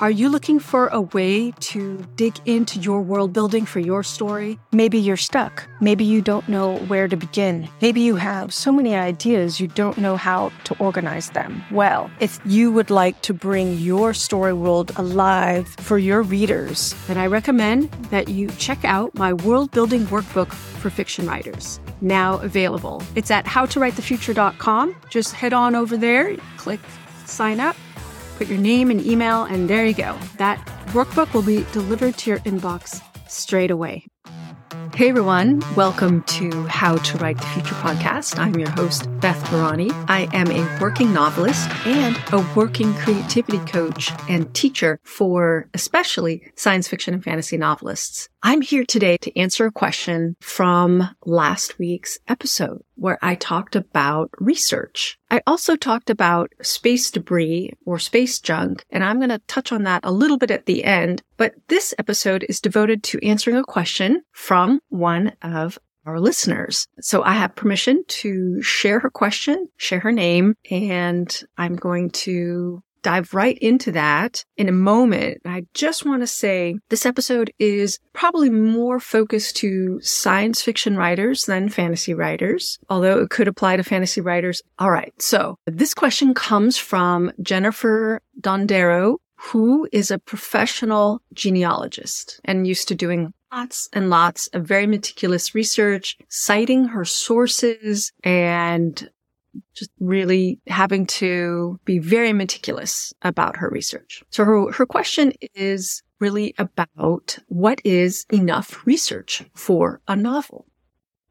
Are you looking for a way to dig into your world building for your story? Maybe you're stuck. Maybe you don't know where to begin. Maybe you have so many ideas you don't know how to organize them. Well, if you would like to bring your story world alive for your readers, then I recommend that you check out my world building workbook for fiction writers. Now available. It's at howtowritethefuture.com. Just head on over there, click sign up Put your name and email, and there you go. That workbook will be delivered to your inbox straight away. Hey everyone, welcome to How to Write the Future podcast. I'm your host, Beth Barany. I am a working novelist and a working creativity coach and teacher for especially science fiction and fantasy novelists. I'm here today to answer a question from last week's episode where I talked about research. I also talked about space debris or space junk, and I'm going to touch on that a little bit at the end. But this episode is devoted to answering a question from one of our listeners. So I have permission to share her question, share her name, and I'm going to dive right into that in a moment. I just want to say this episode is probably more focused to science fiction writers than fantasy writers, although it could apply to fantasy writers. All right. So this question comes from Jennifer Dondero, who is a professional genealogist and used to doing lots and lots of very meticulous research, citing her sources and just really having to be very meticulous about her research. So her, her question is really about what is enough research for a novel?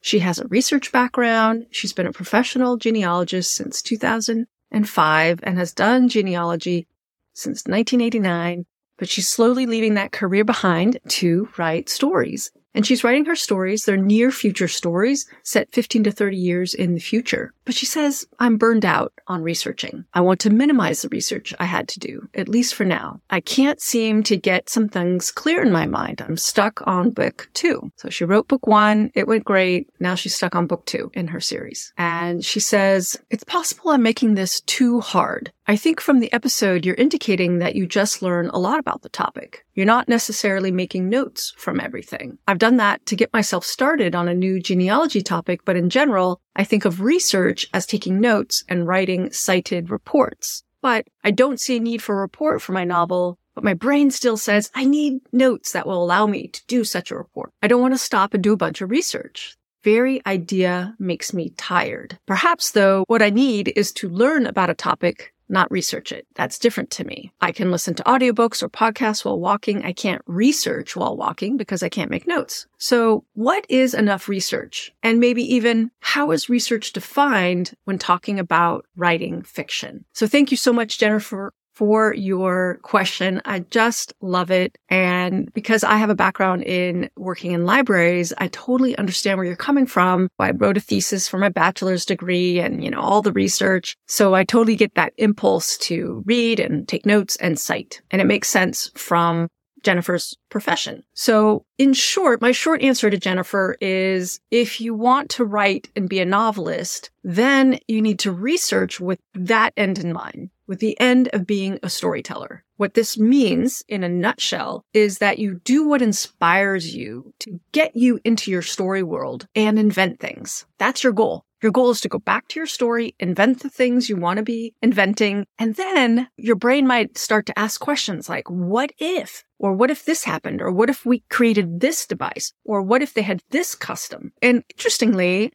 She has a research background. She's been a professional genealogist since 2005 and has done genealogy since 1989, but she's slowly leaving that career behind to write stories. And she's writing her stories. They're near future stories set 15 to 30 years in the future. But she says, I'm burned out on researching. I want to minimize the research I had to do, at least for now. I can't seem to get some things clear in my mind. I'm stuck on book two. So she wrote book one. It went great. Now she's stuck on book two in her series. And she says, it's possible I'm making this too hard. I think from the episode, you're indicating that you just learn a lot about the topic. You're not necessarily making notes from everything. I've done that to get myself started on a new genealogy topic, but in general, I think of research as taking notes and writing cited reports. But I don't see a need for a report for my novel, but my brain still says I need notes that will allow me to do such a report. I don't want to stop and do a bunch of research. Very idea makes me tired. Perhaps though, what I need is to learn about a topic not research it. That's different to me. I can listen to audiobooks or podcasts while walking. I can't research while walking because I can't make notes. So what is enough research? And maybe even how is research defined when talking about writing fiction? So thank you so much, Jennifer, for your question. I just love it. And because I have a background in working in libraries, I totally understand where you're coming from. I wrote a thesis for my bachelor's degree and, you know, all the research. So I totally get that impulse to read and take notes and cite. And it makes sense from Jennifer's profession. So in short, my short answer to Jennifer is if you want to write and be a novelist, then you need to research with that end in mind with the end of being a storyteller. What this means in a nutshell is that you do what inspires you to get you into your story world and invent things. That's your goal. Your goal is to go back to your story, invent the things you want to be inventing, and then your brain might start to ask questions like, what if? Or what if this happened? Or what if we created this device? Or what if they had this custom? And interestingly,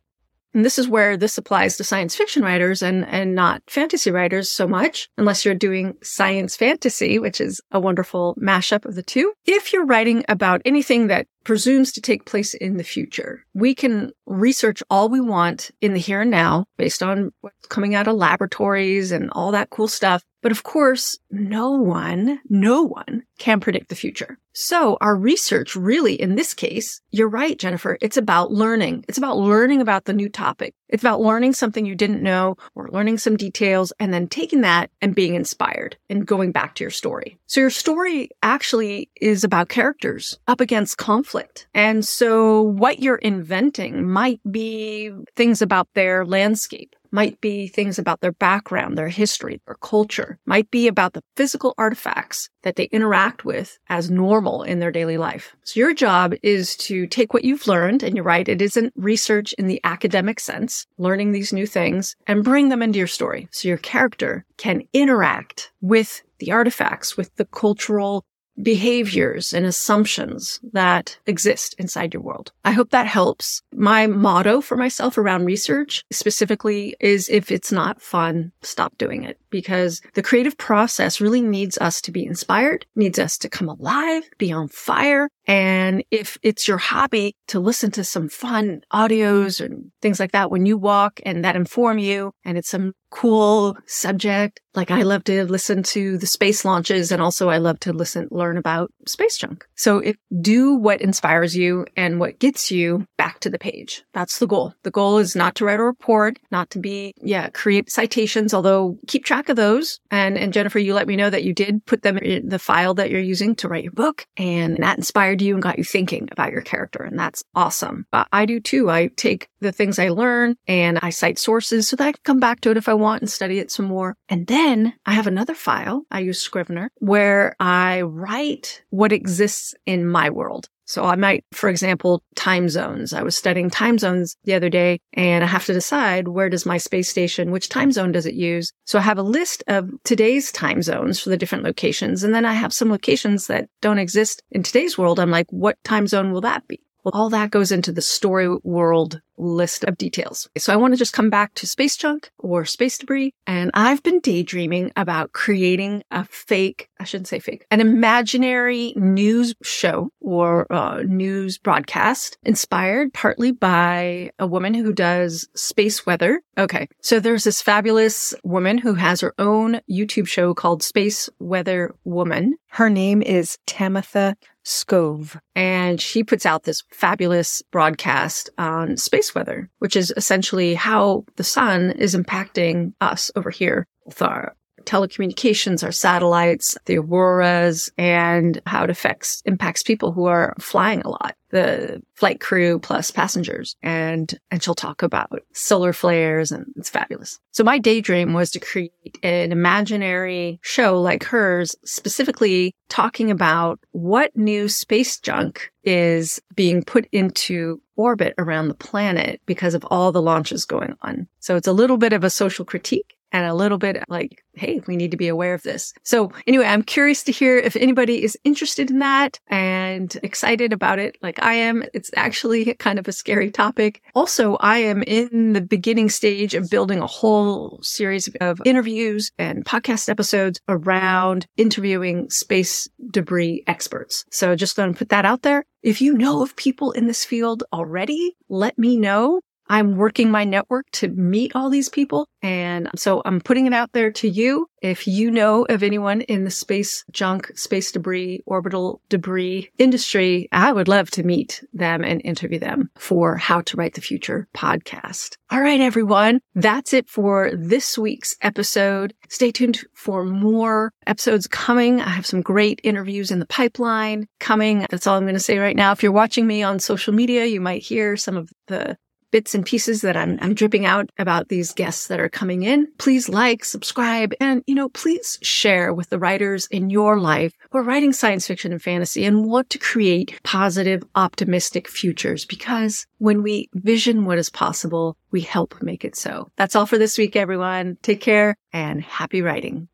and this is where this applies to science fiction writers and, and not fantasy writers so much, unless you're doing science fantasy, which is a wonderful mashup of the two. If you're writing about anything that presumes to take place in the future. We can research all we want in the here and now based on what's coming out of laboratories and all that cool stuff. But of course, no one, no one can predict the future. So our research really, in this case, you're right, Jennifer. It's about learning. It's about learning about the new topic. It's about learning something you didn't know or learning some details and then taking that and being inspired and going back to your story. So your story actually is about characters up against conflict. And so what you're inventing might be things about their landscape might be things about their background, their history, their culture, might be about the physical artifacts that they interact with as normal in their daily life. So your job is to take what you've learned, and you're right, it isn't research in the academic sense, learning these new things, and bring them into your story. So your character can interact with the artifacts, with the cultural behaviors and assumptions that exist inside your world. I hope that helps. My motto for myself around research specifically is if it's not fun, stop doing it because the creative process really needs us to be inspired, needs us to come alive, be on fire. And if it's your hobby to listen to some fun audios and things like that when you walk and that inform you and it's some cool subject. Like I love to listen to the space launches and also I love to listen, learn about space junk. So if do what inspires you and what gets you back to the page. That's the goal. The goal is not to write a report, not to be, yeah, create citations, although keep track of those. And, and Jennifer, you let me know that you did put them in the file that you're using to write your book and that inspired you and got you thinking about your character. And that's awesome. But I do too. I take the things I learn and I cite sources so that I can come back to it if I want and study it some more. And then I have another file. I use Scrivener where I write what exists in my world. So I might, for example, time zones. I was studying time zones the other day and I have to decide where does my space station, which time zone does it use? So I have a list of today's time zones for the different locations. And then I have some locations that don't exist in today's world. I'm like, what time zone will that be? Well, all that goes into the story world list of details. So I want to just come back to space junk or space debris. And I've been daydreaming about creating a fake, I shouldn't say fake, an imaginary news show or uh, news broadcast inspired partly by a woman who does space weather. Okay. So there's this fabulous woman who has her own YouTube show called Space Weather Woman. Her name is Tamitha Skov. And she puts out this fabulous broadcast on space weather, which is essentially how the sun is impacting us over here with our telecommunications, our satellites, the auroras, and how it affects, impacts people who are flying a lot, the flight crew plus passengers. And, and she'll talk about solar flares and it's fabulous. So my daydream was to create an imaginary show like hers, specifically talking about what new space junk is being put into orbit around the planet because of all the launches going on. So it's a little bit of a social critique and a little bit like, hey, we need to be aware of this. So anyway, I'm curious to hear if anybody is interested in that and excited about it like I am. It's actually kind of a scary topic. Also, I am in the beginning stage of building a whole series of interviews and podcast episodes around interviewing space debris experts. So just going to put that out there. If you know of people in this field already, let me know. I'm working my network to meet all these people. And so I'm putting it out there to you. If you know of anyone in the space junk, space debris, orbital debris industry, I would love to meet them and interview them for How to Write the Future podcast. All right, everyone. That's it for this week's episode. Stay tuned for more episodes coming. I have some great interviews in the pipeline coming. That's all I'm going to say right now. If you're watching me on social media, you might hear some of the bits and pieces that I'm, I'm dripping out about these guests that are coming in, please like, subscribe, and, you know, please share with the writers in your life who are writing science fiction and fantasy and want to create positive, optimistic futures because when we vision what is possible, we help make it so. That's all for this week, everyone. Take care and happy writing.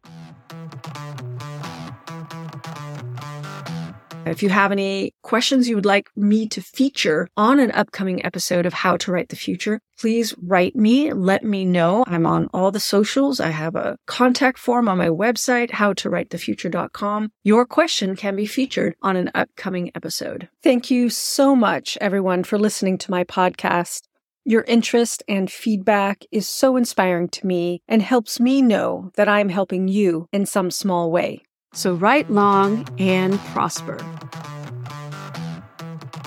If you have any questions you would like me to feature on an upcoming episode of How to Write the Future, please write me. Let me know. I'm on all the socials. I have a contact form on my website, howtowritethefuture.com. Your question can be featured on an upcoming episode. Thank you so much, everyone, for listening to my podcast. Your interest and feedback is so inspiring to me and helps me know that I'm helping you in some small way. So write long and prosper.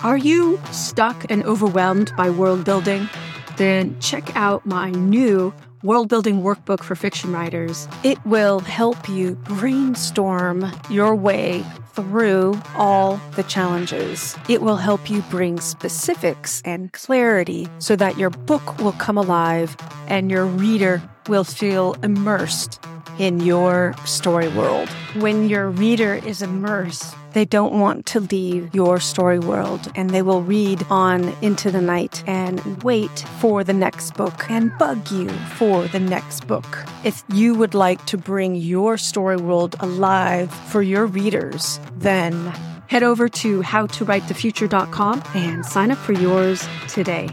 Are you stuck and overwhelmed by world building? Then check out my new world building workbook for fiction writers. It will help you brainstorm your way through all the challenges. It will help you bring specifics and clarity so that your book will come alive and your reader will feel immersed in your story world. When your reader is immersed, they don't want to leave your story world and they will read on into the night and wait for the next book and bug you for the next book. If you would like to bring your story world alive for your readers, then head over to howtowritethefuture.com and sign up for yours today.